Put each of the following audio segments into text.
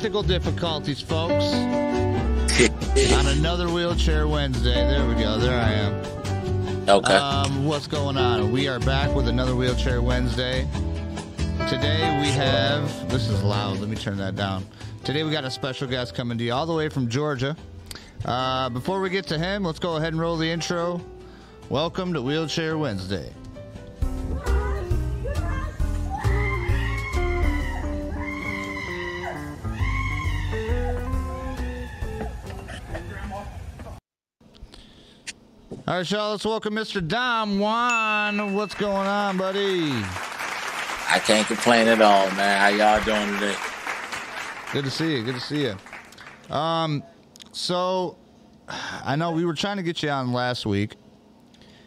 Technical difficulties, folks. On another wheelchair Wednesday. There we go. There I am. Okay. Um, what's going on? We are back with another wheelchair Wednesday. Today we have. This is loud. Let me turn that down. Today we got a special guest coming to you all the way from Georgia. Uh, before we get to him, let's go ahead and roll the intro. Welcome to Wheelchair Wednesday. All right, y'all, let's welcome Mr. Dom Juan. What's going on, buddy? I can't complain at all, man. How y'all doing today? Good to see you. Good to see you. Um, so I know we were trying to get you on last week.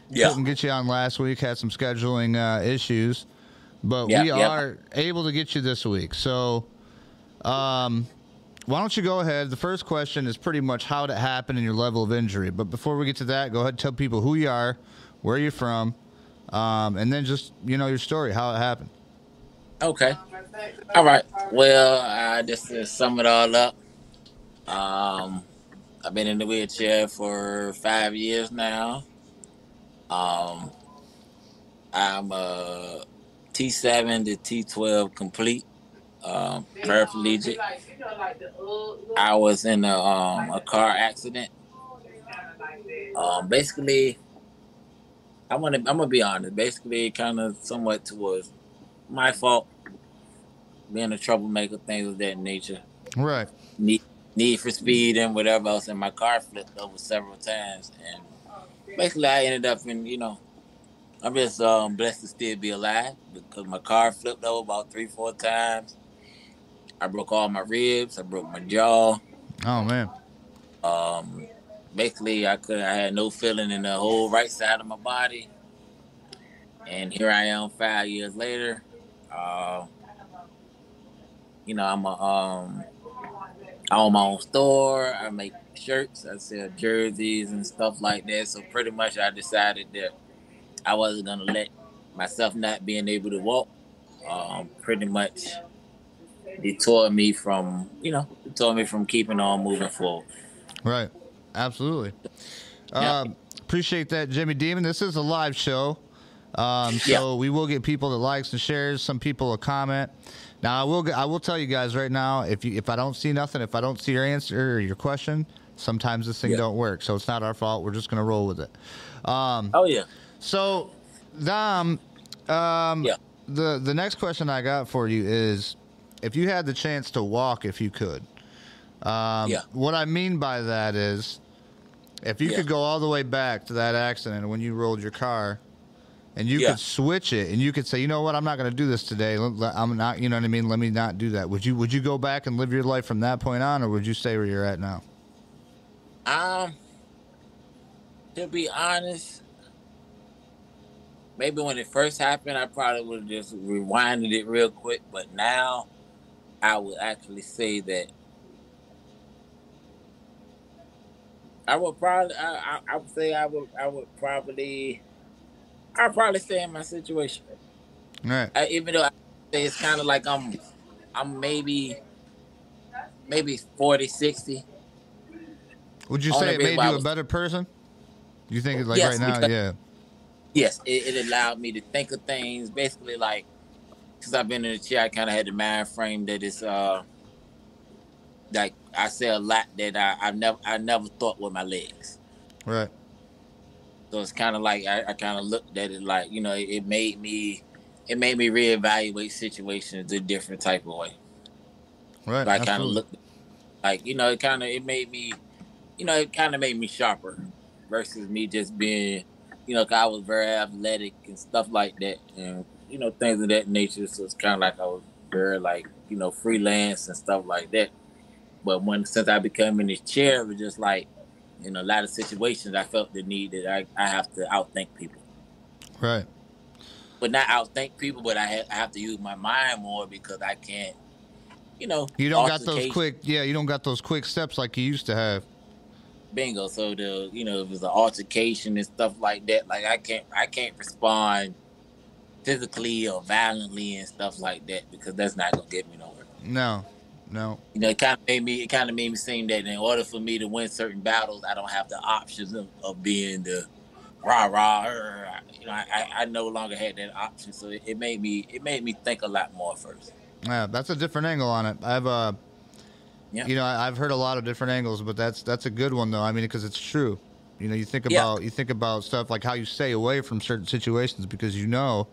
Yeah. Couldn't get you on last week. Had some scheduling uh, issues, but Yep, we yep. are able to get you this week. So, um, why don't you go ahead? The first question is pretty much how it happened and your level of injury. But before we get to that, go ahead and tell people who you are, where you're from, um, and then just you know your story, how it happened. Okay. All right. Well, uh, just to sum it all up, um, I've been in the wheelchair for five years now. Um, I'm a T7 to T12 complete, um, paraplegic. I was in a, um, a car accident. Um, basically, I want to. I'm gonna be honest. Basically, kind of somewhat towards my fault. Being a troublemaker, things of that nature. Right. Need need for speed and whatever else. And my car flipped over several times, and basically, I ended up in. You know, I'm just um, blessed to still be alive because my car flipped over about three, four times. I broke all my ribs. I broke my jaw. Oh man. Um, basically, I could I had no feeling in the whole right side of my body, and here I am five years later. Uh, you know, I'm a um, I own my own store. I make shirts. I sell jerseys and stuff like that. So pretty much, I decided that I wasn't gonna let myself not being able to walk. Um, pretty much deter me from you know deter me from keeping on moving forward. Right. Absolutely. Yeah. Um, appreciate that, Jimmy Demon. This is a live show. Um, so we will get people that likes and shares. Some people will comment. Now I will. I will tell you guys right now. If you if I don't see nothing, if I don't see your answer or your question, sometimes this thing Yeah. don't work. So it's not our fault. We're just gonna roll with it. Um, Oh yeah. so Dom, um, Yeah. the the next question I got for you is, if you had the chance to walk, if you could. Um, Yeah. What I mean by that is, if you Yeah. could go all the way back to that accident when you rolled your car, and you Yeah. could switch it, and you could say, you know what, I'm not going to do this today. I'm not, you know what I mean. Let me not do that. Would you Would you go back and live your life from that point on, or would you stay where you're at now? Um, to be honest, maybe when it first happened, I probably would have just rewinded it real quick. But now, I would actually say that I would probably, I, I, I would say I would, I would probably, I'd probably stay in my situation. All right. I, even though I say it's kind of like I'm, I'm maybe, maybe 40, 60. Would you say it made I you a better person? You think it's like Yes, right now? because- Yeah. yes, it, it allowed me to think of things basically like since I've been in the chair, I kind of had the mind frame that it's uh like I say a lot that I, I never I never thought with my legs. Right. So it's kind of like I, I kind of looked at it like you know it, it made me it made me reevaluate situations a different type of way. Right. So I kind of looked like you know it kind of it made me you know it kind of made me sharper versus me just being you know 'cause I was very athletic and stuff like that and you know things of that nature so it's kind of like I was very like you know freelance and stuff like that but when since I became in this chair it was just like in a lot of situations I felt the need that I, I have to outthink people Right. but not outthink people but I, ha- I have to use my mind more because I can't you know You don't got those quick. Yeah, you don't got those quick steps like you used to have. bingo. So the you know if it's an altercation and stuff like that, like I can't I can't respond physically or violently and stuff like that because that's not gonna get me nowhere. No, No. You know, it kind of made me. It kind of made me seem that in order for me to win certain battles, I don't have the options of, of being the rah rah. You know, I, I no longer had that option, so it, it made me. It made me think a lot more first. Yeah, that's a different angle on it. I've uh, Yeah. you know, I've heard a lot of different angles, but that's that's a good one though. I mean, because it's true. You know, you think Yeah. about you think about stuff like how you stay away from certain situations because you know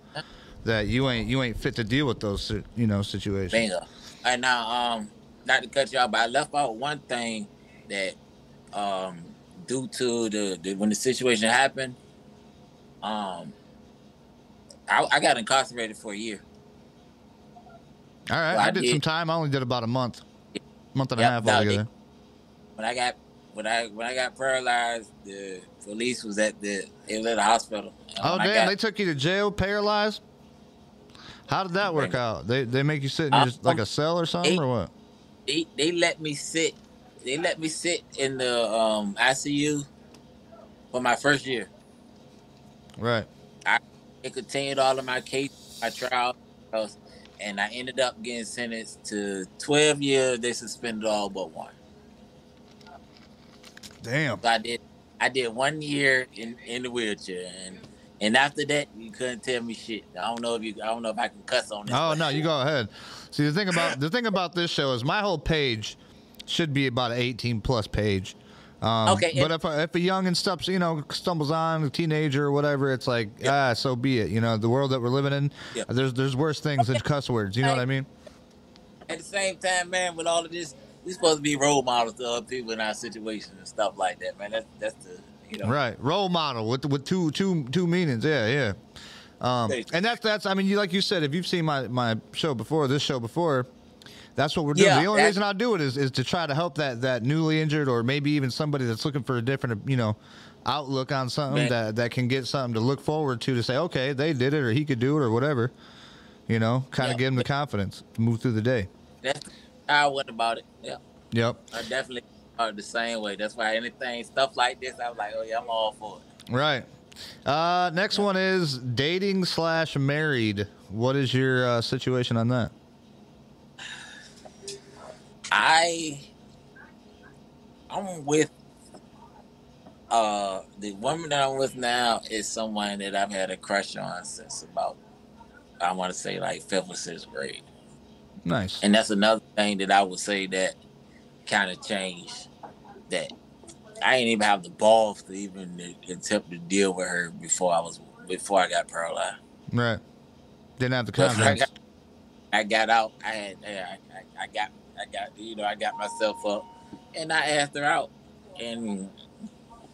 that you ain't you ain't fit to deal with those you know situations. Bingo. And now, um, not to cut you off, but I left out one thing that, um, due to the, the when the situation happened, um, I, I got incarcerated for a year. All right, Well, I I did did- some time. I only did about a month, month and a half altogether. When I got when I when I got paralyzed, the police was at the it was at the hospital. Oh when damn! got- they took you to jail, paralyzed. How did that work out? They they make you sit in Um, just like a cell or something, eight- or what? they they let me sit they let me sit in the um ICU for my first year. Right. I it continued all of my case, my trials, and I ended up getting sentenced to 12 years. They suspended all but one. Damn. So I did, I did one year in, in the wheelchair, and and after that, you couldn't tell me shit. I don't know if you, I don't know if I can cuss on this. Oh no, you go ahead. See the thing about the thing about this show is my whole page should be about an 18 plus page. Um, Okay, but if a, if a young and stuff, you know, stumbles on a teenager or whatever, it's like ah, so be it. You know, the world that we're living in, Yeah. there's there's worse things than cuss words. You know what I mean? At the same time, man, with all of this, we supposed to be role models to other people in our situations and stuff like that, man. That's that's the you know. Right, role model with with two two two meanings. Yeah, yeah. Um, and that's that's. I mean, you like you said, if you've seen my my show before, this show before, that's what we're doing. Yeah, the only reason I do it is is to try to help that that newly injured or maybe even somebody that's looking for a different you know outlook on something Man. that that can get something to look forward to to say okay they did it or he could do it or whatever. You know, kind of Yeah. give them the confidence to move through the day. That's I went about it. Yeah. Yep. I definitely are the same way. That's why anything stuff like this, I was like, oh yeah, I'm all for it. Right. Uh, next one is dating slash married. What is your uh, situation on that? I I'm with uh the woman that I'm with now is someone that I've had a crush on since about I want to say like fifth or sixth grade, Nice. and that's another thing that I would say that kind of changed. That I didn't even have the balls to even attempt to deal with her before I was before I got paralyzed. Right. Didn't have the confidence. got, I got out. I had. I, I, I got. I got. You know. I got myself up, and I asked her out, and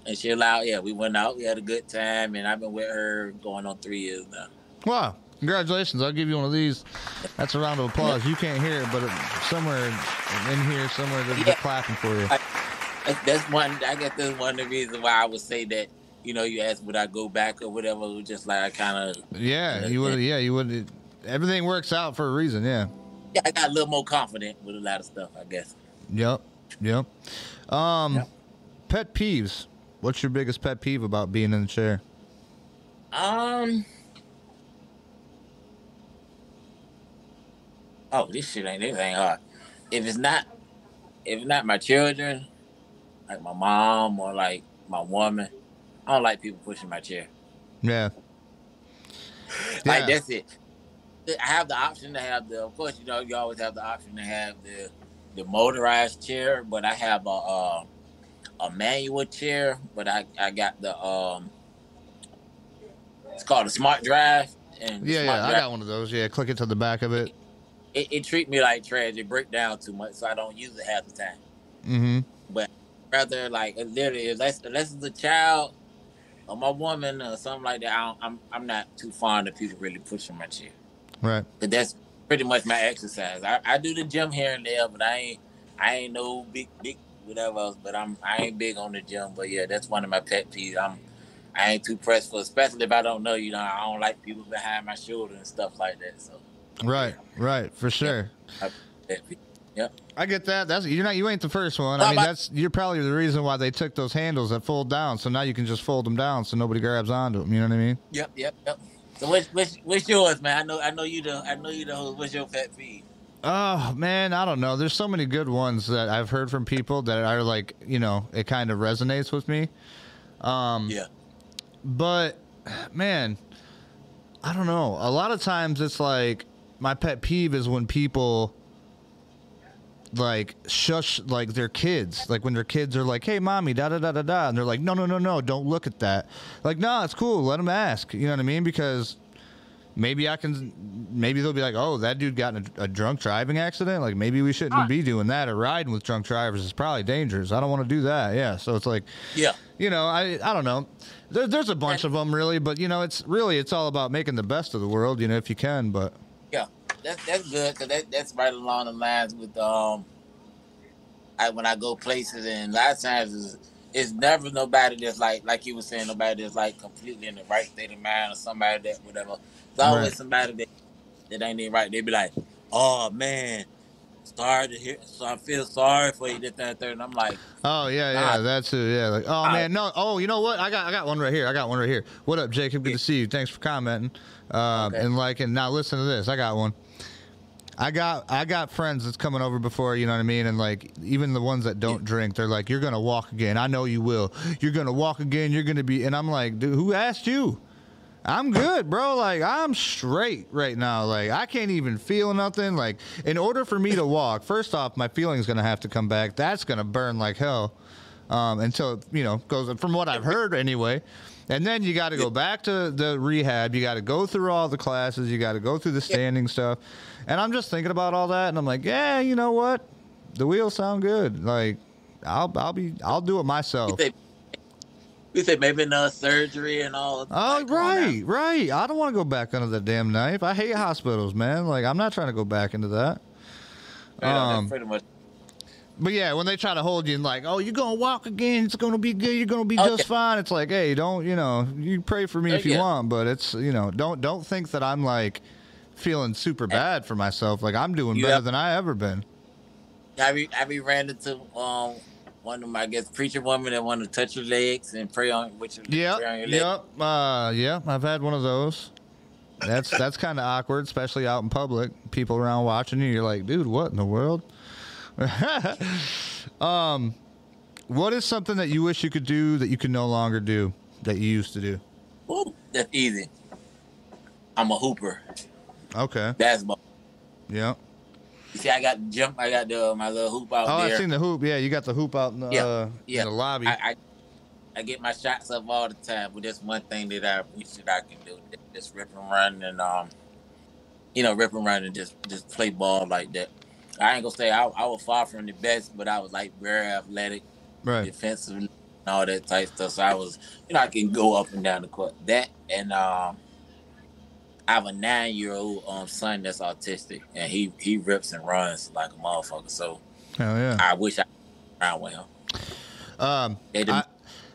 and she allowed. Yeah, we went out. We had a good time, and I've been with her going on three years now. Wow. Congratulations. I'll give you one of these. That's a round of applause. You can't hear it, but it, somewhere in here, somewhere they're, they're clapping for you. That's, that's one. I guess that's one of the reasons why I would say that. You know, you asked would I go back or whatever. It was just like I kind of. Yeah, you would. Yeah, you would. Everything works out for a reason. Yeah. Yeah, I got a little more confident with a lot of stuff. I guess. Yep. Yep. Um, Yep. pet peeves. What's your biggest pet peeve about being in the chair? Um. Oh, this shit ain't this ain't hard. If it's not, if it's not my children, like my mom or like my woman, I don't like people pushing my chair. Yeah. Like Yeah. that's it. I have the option to have the. Of course, you know you always have the option to have the the motorized chair, but I have a uh, a manual chair. But I I got the um. It's called a smart drive. And Yeah, yeah. I got one of those. Yeah, click it to the back of it. It, it treat me like trash. It break down too much, so I don't use it half the time. Mm-hmm. But rather, like literally, unless unless it's a child or my woman or something like that, I don't, I'm I'm not too fond of people really pushing my chair. Right. But that's pretty much my exercise. I, I do the gym here and there, but I ain't I ain't no big big whatever else. But I'm I ain't big on the gym. But yeah, that's one of my pet peeves. I'm I ain't too pressed for, especially if I don't know. You know, I don't like people behind my shoulder and stuff like that. So Right. Right. For sure. pet peeve. I get that. That's you're not. You ain't the first one. I mean, that's you're probably the reason why they took those handles that fold down. So now you can just fold them down, so nobody grabs onto them. You know what I mean? Yep, yep, yep. So what's what's, what's yours, man? I know I know you the I know you the host. What's your pet peeve? Oh man, I don't know. There's so many good ones that I've heard from people that are like, you know, it kind of resonates with me. Um, Yeah. but man, I don't know. A lot of times it's like my pet peeve is when people like shush like their kids. Like when their kids are like hey mommy da da da da da and they're like no no no no don't look at that. Like no it's cool. Let them ask. You know what i mean? Because maybe i can maybe they'll be like oh that dude got in a, a drunk driving accident. Like maybe we shouldn't be doing that. Or riding with drunk drivers is probably dangerous. I don't want to do that. Yeah so it's like Yeah. you know, I I don't know. There, there's a bunch of them really, but you know, it's really it's all about making the best of the world, you know, if you can. But Yeah, that's that's good because that, that's right along the lines with um. I when I go places and a lot of times it's, it's never nobody that's like like you were saying nobody that's like completely in the right state of mind or somebody that whatever. It's always Right. somebody that that ain't even right. They be like, oh man, sorry to hear. So I feel sorry for you. That and third. And I'm like, oh yeah, yeah, Nah. that's it. Yeah, like oh man, no, oh you know what? I got I got one right here. I got one right here. What up, Jacob? Good to see you. Thanks for commenting um, Okay. and liking. Now listen to this. I got one. I got I got friends that's coming over before, you know what I mean? And like even the ones that don't drink, they're like, You're gonna walk again. I know you will. You're gonna walk again, you're gonna be and I'm like, dude, who asked you? I'm good, bro. Like I'm straight right now. Like I can't even feel nothing. Like in order for me to walk, first off, my feeling's gonna have to come back. That's gonna burn like hell um, until it, you know goes. From what I've heard, anyway. And then you got to go back to the rehab. You got to go through all the classes. You got to go through the standing stuff. And I'm just thinking about all that, and I'm like, yeah, you know what? The wheels sound good. Like I'll I'll be I'll do it myself. We say maybe no surgery and all. Oh, like, come on now. right, right. I don't want to go back under the damn knife. I hate hospitals, man. Like, I'm not trying to go back into that. Um, pretty much. But yeah, when they try to hold you and like, oh, you're gonna walk again, it's gonna be good, you're gonna be Okay. just fine. It's like, hey, don't you know, you pray for me if you want, but it's you know, don't don't think that I'm like feeling super bad for myself. Like I'm doing You better have- than I ever been. Have you have you ran into um one of my I guess preacher woman that want to touch your legs and pray on with your Yep, on your yep, uh, yeah. I've had one of those. That's that's kind of awkward, especially out in public. People around watching you. You're like, dude, what in the world? um, what is something that you wish you could do that you can no longer do that you used to do? Ooh, that's easy. I'm a hooper. Okay. Basketball. Yeah. You see, I got the jump. I got the my little hoop out Oh, there. I've seen the hoop. Yeah, you got the hoop out in the, Yeah, uh, yeah. in the lobby. I, I I get my shots up all the time, but that's one thing that I wish that I can do. Just rip and run and um, you know, rip and run and just just play ball like that. I ain't gonna say I, I was far from the best, but I was like very athletic, right. defensive, and all that type stuff. So I was, you know, I can go up and down the court. That and um, I have a nine year old um son that's autistic, and he he rips and runs like a motherfucker. So Hell yeah. I wish I around with him. Um, I,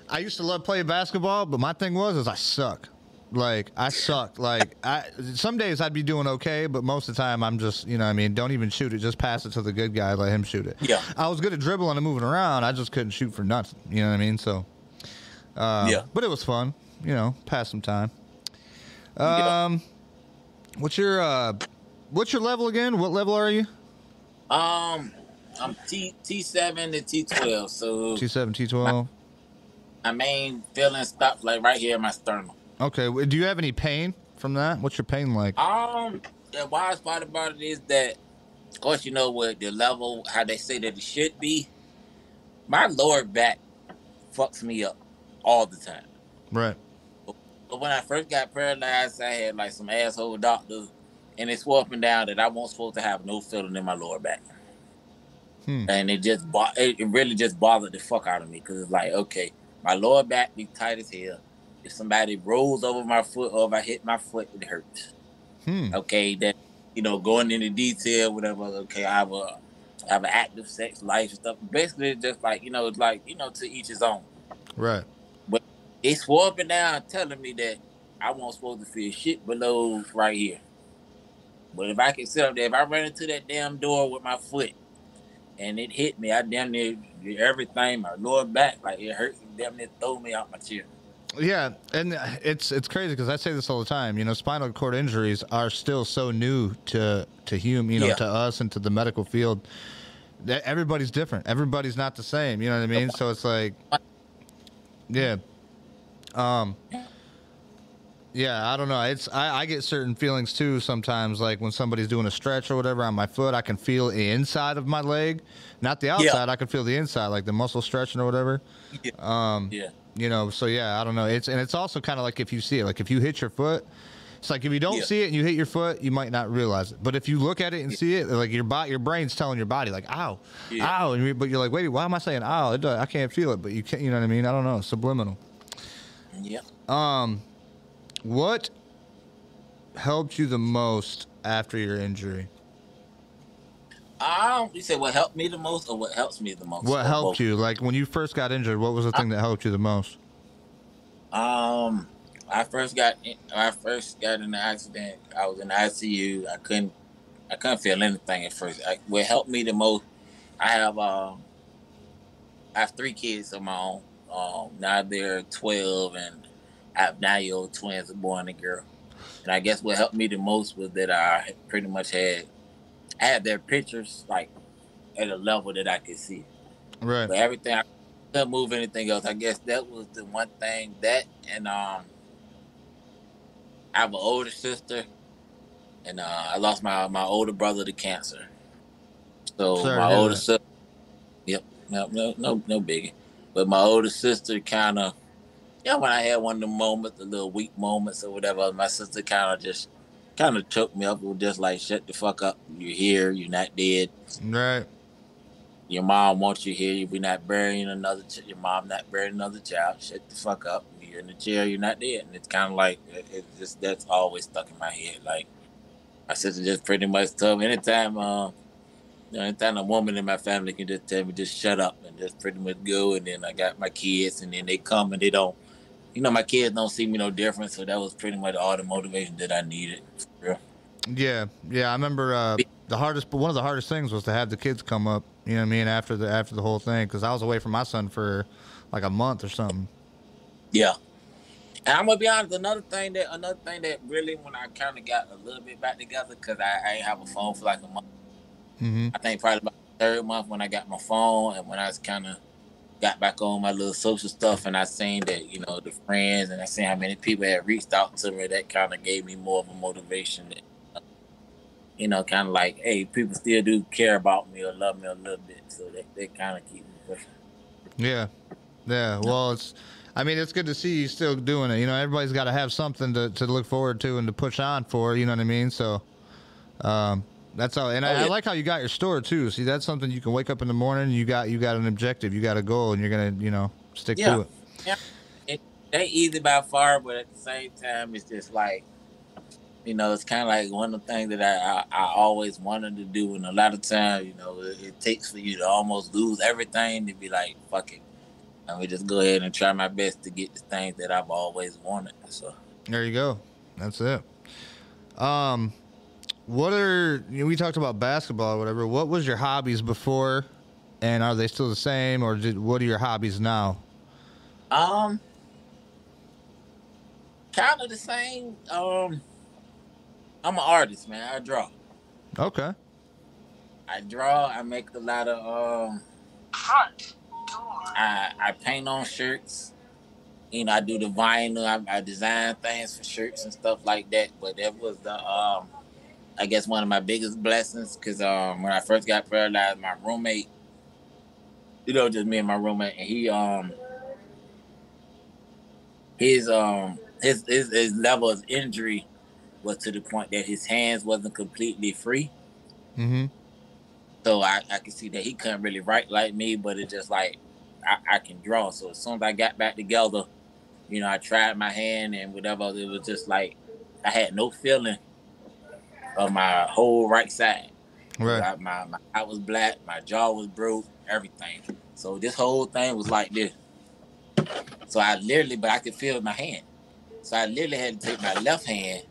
I used to love playing basketball, but my thing was is I suck. Like I suck. Like I some days I'd be doing okay, but most of the time I'm just you know what I mean don't even shoot it, just pass it to the good guy, let him shoot it. Yeah. I was good at dribbling and moving around. I just couldn't shoot for nothing. You know what I mean? So. Uh, Yeah. But it was fun. You know, pass some time. Yeah. What's your uh, what's your level again? What level are you? Um, I'm T T seven to T twelve, so T seven, T twelve. my main feeling stops like right here in my sternum. Okay. Do you have any pain from that? What's your pain like? Um, the wild part about it is that, of course, you know what the level how they say that it should be. My lower back fucks me up all the time. Right. When I first got paralyzed, I had like some asshole doctors, and they swore up and down that I wasn't supposed to have no feeling in my lower back. Hmm. And it just bo- it, really just bothered the fuck out of me because it's like, okay, my lower back be tight as hell. If somebody rolls over my foot or if I hit my foot, it hurts. Hmm. Okay, that you know, going into detail, whatever. Okay, I have a I have an active sex life and stuff. Basically, it's just like you know, it's like you know, to each his own. Right. They swore up and down telling me that I wasn't supposed to feel shit below right here. But if I can sit up there, if I ran into that damn door with my foot and it hit me, I damn near everything, my lower back, like it hurt, damn near throw me out my chair. Yeah, and it's it's crazy because I say this all the time. You know, spinal cord injuries are still so new to to human, you know, Yeah. to us and to the medical field. That everybody's different. Everybody's not the same. You know what I mean? So it's like, yeah, um, yeah. I don't know. It's I, I get certain feelings too sometimes. Like when somebody's doing a stretch or whatever on my foot, I can feel the inside of my leg, not the outside. I can feel the inside, like the muscle stretching or whatever. Um, Yeah. you know so yeah i don't know it's and it's also kind of like if you see it like if you hit your foot it's like if you don't Yeah. see it and you hit your foot you might not realize it but if you look at it and see it like your body your brain's telling your body like ow Yeah. ow and you, but you're like wait why am i saying ow it does, i can't feel it but you can't you know what i mean i don't know subliminal Yeah. um what helped you the most after your injury Um, you said what helped me the most, or what helps me the most? what helped both? you like when you first got injured what was the thing that helped you the most Um, I first got in, I first got in the accident. I was in the ICU. I couldn't I couldn't feel anything at first. I, what helped me the most, I have um, I have three kids of my own. Um, now they're twelve, and I have nine year old twins, a boy and a girl. And I guess what helped me the most was that I pretty much had I had their pictures like at a level that I could see. right But everything I couldn't move anything else. I guess that was the one thing that and um I have an older sister and uh I lost my my older brother to cancer. So Sorry my older sister Yep, no no no no biggie. But my older sister kinda yeah, when I had one of the moments, the little weak moments or whatever, my sister kinda just kind of choked me up. Was just like, shut the fuck up. You're here. You're not dead right your mom wants you here. We're not burying another. Ch- your mom not burying another child. Shut the fuck up. You're in the chair. You're not dead. And it's kind of like it, it's just that's always stuck in my head. Like my sister just pretty much told me anytime, uh, you know, anytime a woman in my family can just tell me just shut up and just pretty much go. And then I got my kids, and then they come and they don't. You know, my kids don't see me no different. So that was pretty much all the motivation that I needed. Yeah, yeah. I remember uh, the hardest, but one of the hardest things was to have the kids come up. You know what I mean? After the after the whole thing, because I was away from my son for like a month or something. Yeah. And I'm gonna be honest. Another thing that another thing that really when I kind of got a little bit back together because I, I ain't have a phone for like a month. Hmm I think probably about the third month when I got my phone and when I was kind of got back on my little social stuff and I seen that you know the friends and I seen how many people had reached out to me. That kind of gave me more of a motivation. That, you know, kind of like, hey, people still do care about me or love me a little bit, so that they kind of keep me pushing. Yeah, yeah. Well, it's. I mean, it's good to see you still doing it. You know, everybody's got to have something to, to look forward to and to push on for. You know what I mean? So, um, that's all. And Oh, I, I like how you got your store too. See, that's something you can wake up in the morning. You got you got an objective. You got a goal, and you're gonna you know stick Yeah. to it. Yeah, it ain't easy by far, but at the same time, it's just like, you know, it's kind of like one of the things that I, I, I always wanted to do. And a lot of times, you know, it, it takes for you to almost lose everything to be like, fuck it. Let me just go ahead and try my best to get the things that I've always wanted. So, There you go. That's it. Um, what are you know, we talked about basketball or whatever? What was your hobbies before, and are they still the same, or did, what are your hobbies now? um, kind of the same. Um, I'm an artist, man. I draw. Okay. I draw. I make a lot of um. I I paint on shirts. You know, I do the vinyl. I, I design things for shirts and stuff like that. But that was the um, I guess one of my biggest blessings because um, when I first got paralyzed, my roommate, you know, just me and my roommate, and he um, his um, his his, his level of injury was to the point that his hands wasn't completely free. Mm-hmm. So I, I could see that he couldn't really write like me, but it's just like I, I can draw. So as soon as I got back together, you know, I tried my hand and whatever. It was just like I had no feeling of my whole right side. Right. I- my, my eye was black, my jaw was broke, everything. So this whole thing was like this. So I literally, but I could feel my hand. So I literally had to take my left hand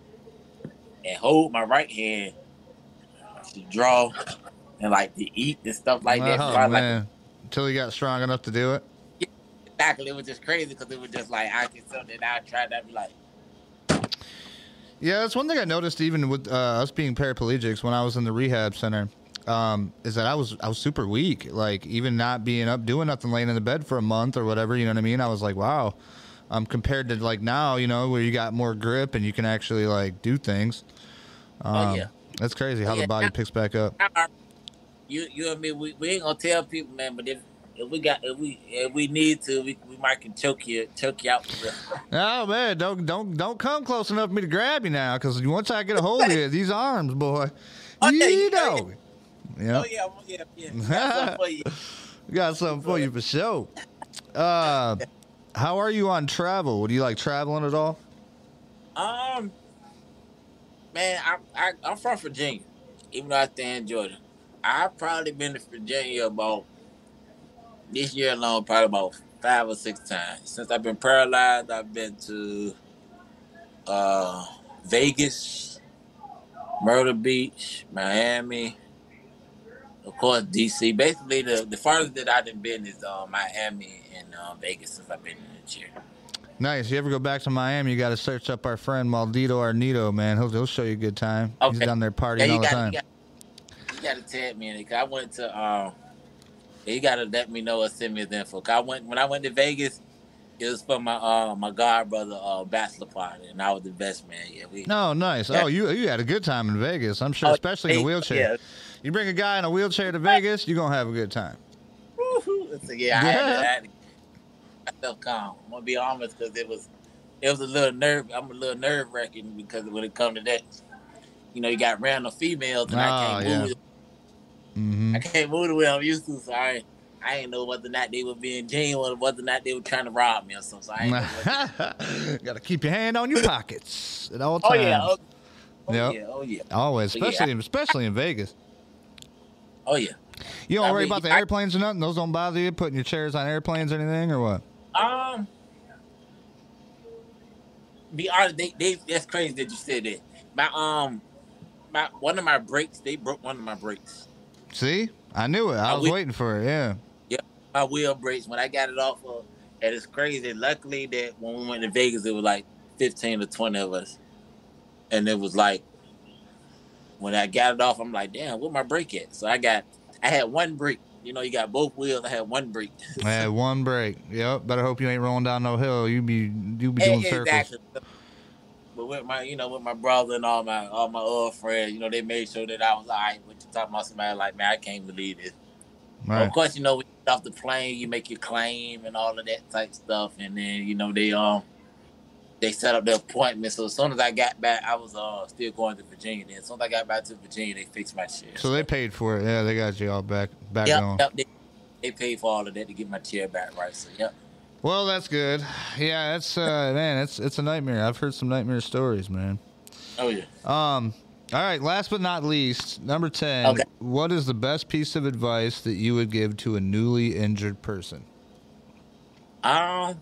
and hold my right hand to draw and like to eat and stuff like that. oh Probably like until you got strong enough to do it. Yeah, exactly. It was just crazy because it was just like I can something I tried to be like. Yeah, that's one thing I noticed even with uh, us being paraplegics when I was in the rehab center. Um, is that I was I was super weak. Like even not being up, doing nothing, laying in the bed for a month or whatever. You know what I mean? I was like, wow. Um, compared to like now, you know, where you got more grip and you can actually like do things. Um, Oh, yeah. That's crazy how Oh, yeah. the body picks back up. You, you and me, we, we ain't gonna tell people, man. But if if we got if we if we need to, we, we might can choke you choke you out. Oh man, don't don't don't come close enough for me to grab you now, because once I get a hold of you, these arms, boy, Oh, you oh, know, yeah, Oh yeah, oh, yeah, yeah. We got something for you. we got something for you for sure. Uh, how are you on travel? Would you like traveling at all? Um, man, I, I I'm from Virginia, even though I stay in Georgia. I've probably been to Virginia about this year alone, probably about five or six times. Since I've been paralyzed, I've been to uh Vegas, Myrtle Beach, Miami, of course DC. Basically, the the farthest that I've been is uh, Miami and uh, Vegas since I've been in this year. Nice. You ever go back to Miami? You got to search up our friend Maldito Arnito, man. He'll he'll show you a good time. He's down there partying Yeah, all you the time. you got to tag me in it. 'cause I went to um, yeah, you got to let me know or send me his info. I went when I went to Vegas. It was for my uh my god brother uh bachelor party, and I was the best man. Yeah, we. No, nice. Yeah. Oh, you you had a good time in Vegas. I'm sure, Oh, especially in a wheelchair. Yeah. You bring a guy in a wheelchair to Vegas, you're gonna have a good time. Woo-hoo. So, yeah, I had to, I had to I felt calm. I'm gonna be honest because it was it was a little nerve. I'm a little nerve wracking because when it come to that, you know, you got random females and I Oh, can't yeah. move. Hmm I can't move the way I'm used to. So I, I ain't know whether or not they were being genuine or whether or not they were trying to rob me or something. So I Got to keep your hand on your pockets at all Oh times. yeah. Oh, oh Yep. yeah. Oh yeah. Always, Yeah. especially especially in Vegas. Oh yeah. You don't I worry mean, about the I- airplanes or nothing. Those don't bother you. Putting your chairs on airplanes or anything, or what? Um. Be honest, they, they that's crazy that you said that. My um, my one of my brakes, they broke one of my brakes. See, I knew it. I Uh, was we- waiting for it. Yeah. Yeah, my wheel brakes when I got it off of, and it's crazy. Luckily that when we went to Vegas, it was like fifteen to twenty of us, and it was like when I got it off, I'm like, damn, where my brake at? So I got, I had one brake. You know, you got both wheels. I had one brake. I had one break. Yep. Better hope you ain't rolling down no hill. You be you be doing Eh, circles. But with my, you know, with my brother and all my all my other friends, you know, they made sure that I was all right. But you talking about somebody like, man, I can't believe this. Right. Of course, you know, when off the plane, you make your claim and all of that type stuff, and then you know they um they set up the appointment. So as soon as I got back, I was uh still going to Virginia. Then as soon as I got back to Virginia, they fixed my shit. So they paid for it. Yeah, they got you all back back yep, going. yep, they, they paid for all of that to get my chair back right. So yep. Well, that's good. Yeah, it's uh man, it's it's a nightmare. I've heard some nightmare stories, man. Oh yeah. Um all right, last but not least, number 10. Okay. What is the best piece of advice that you would give to a newly injured person? Um,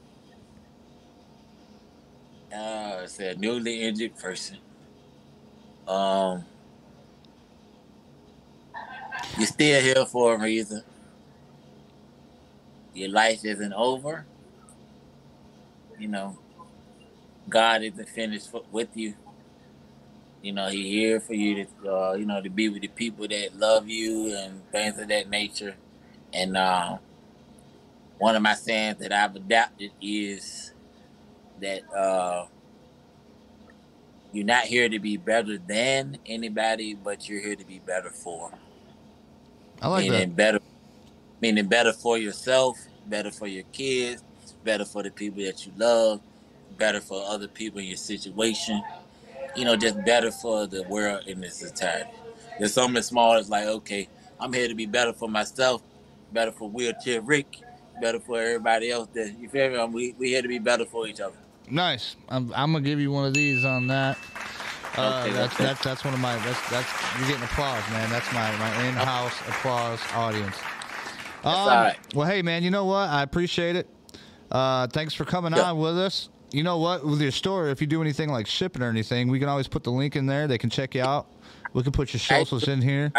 uh, it's a newly injured person. Um, you're still here for a reason. Your life isn't over. You know, God isn't finished for, with you. You know, He here for you to, uh, you know, to be with the people that love you and things of that nature. And um, one of my sayings that I've adapted is that uh, you're not here to be better than anybody, but you're here to be better for. I like meaning that. better, meaning better for yourself, better for your kids, better for the people that you love, better for other people in your situation. You know, just better for the world in its entirety. There's something small as like, okay, I'm here to be better for myself, better for wheelchair Ric, better for everybody else. That you feel me? Um, We we here to be better for each other. Nice. I'm, I'm gonna give you one of these on that. Uh, Okay, that's okay. that's that's one of my that's that's you're getting applause, man. That's my my in-house applause audience. Um, all right. Well, hey, man, you know what? I appreciate it. Uh, thanks for coming Yeah. on with us. You know what? With your store, if you do anything like shipping or anything, we can always put the link in there. They can check you out. We can put your socials in here.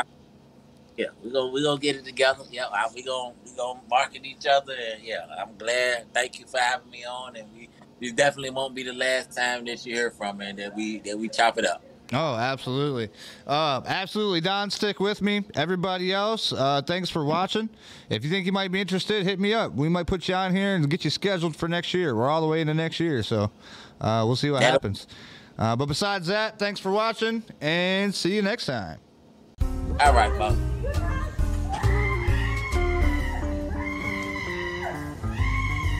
Yeah, we're gonna we gonna get it together. Yeah, we gonna we gonna market each other, and yeah, I'm glad. Thank you for having me on, and we this definitely won't be the last time that you hear from me, and that we that we chop it up. Oh, absolutely. Uh, absolutely, Dom. Stick with me. Everybody else, uh, thanks for watching. If you think you might be interested, hit me up. We might put you on here and get you scheduled for next year. We're all the way into next year, so uh, we'll see what happens. Uh, but besides that, thanks for watching, and see you next time. All right, folks.